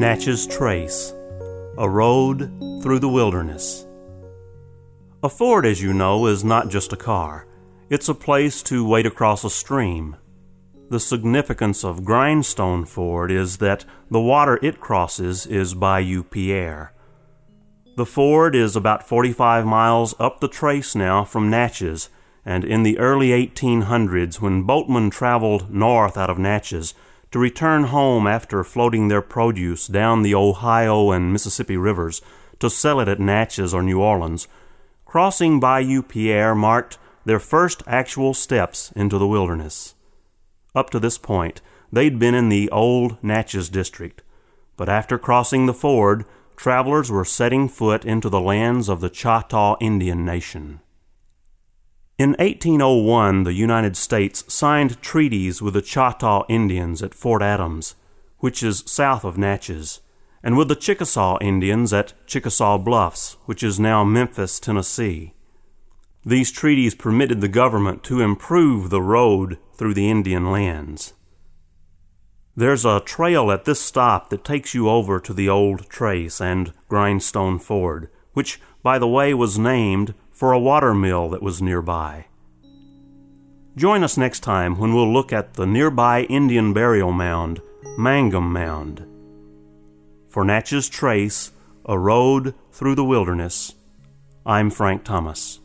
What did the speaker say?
Natchez Trace A Road Through the Wilderness. A ford, as you know, is not just a car, it's a place to wade across a stream. The significance of Grindstone Ford is that the water it crosses is Bayou Pierre. The ford is about 45 miles up the trace now from Natchez, and in the early 1800s, when boatmen traveled north out of Natchez to return home after floating their produce down the Ohio and Mississippi rivers to sell it at Natchez or New Orleans, crossing Bayou Pierre marked their first actual steps into the wilderness. Up to this point, they'd been in the old Natchez district, but after crossing the ford, travelers were setting foot into the lands of the Choctaw Indian Nation. In 1801, the United States signed treaties with the Choctaw Indians at Fort Adams, which is south of Natchez, and with the Chickasaw Indians at Chickasaw Bluffs, which is now Memphis, Tennessee. These treaties permitted the government to improve the road through the Indian lands. There's a trail at this stop that takes you over to the old trace and Grindstone Ford, which, by the way, was named for a water mill that was nearby. Join us next time when we'll look at the nearby Indian burial mound, Mangum Mound. For Natchez Trace, a road through the wilderness, I'm Frank Thomas.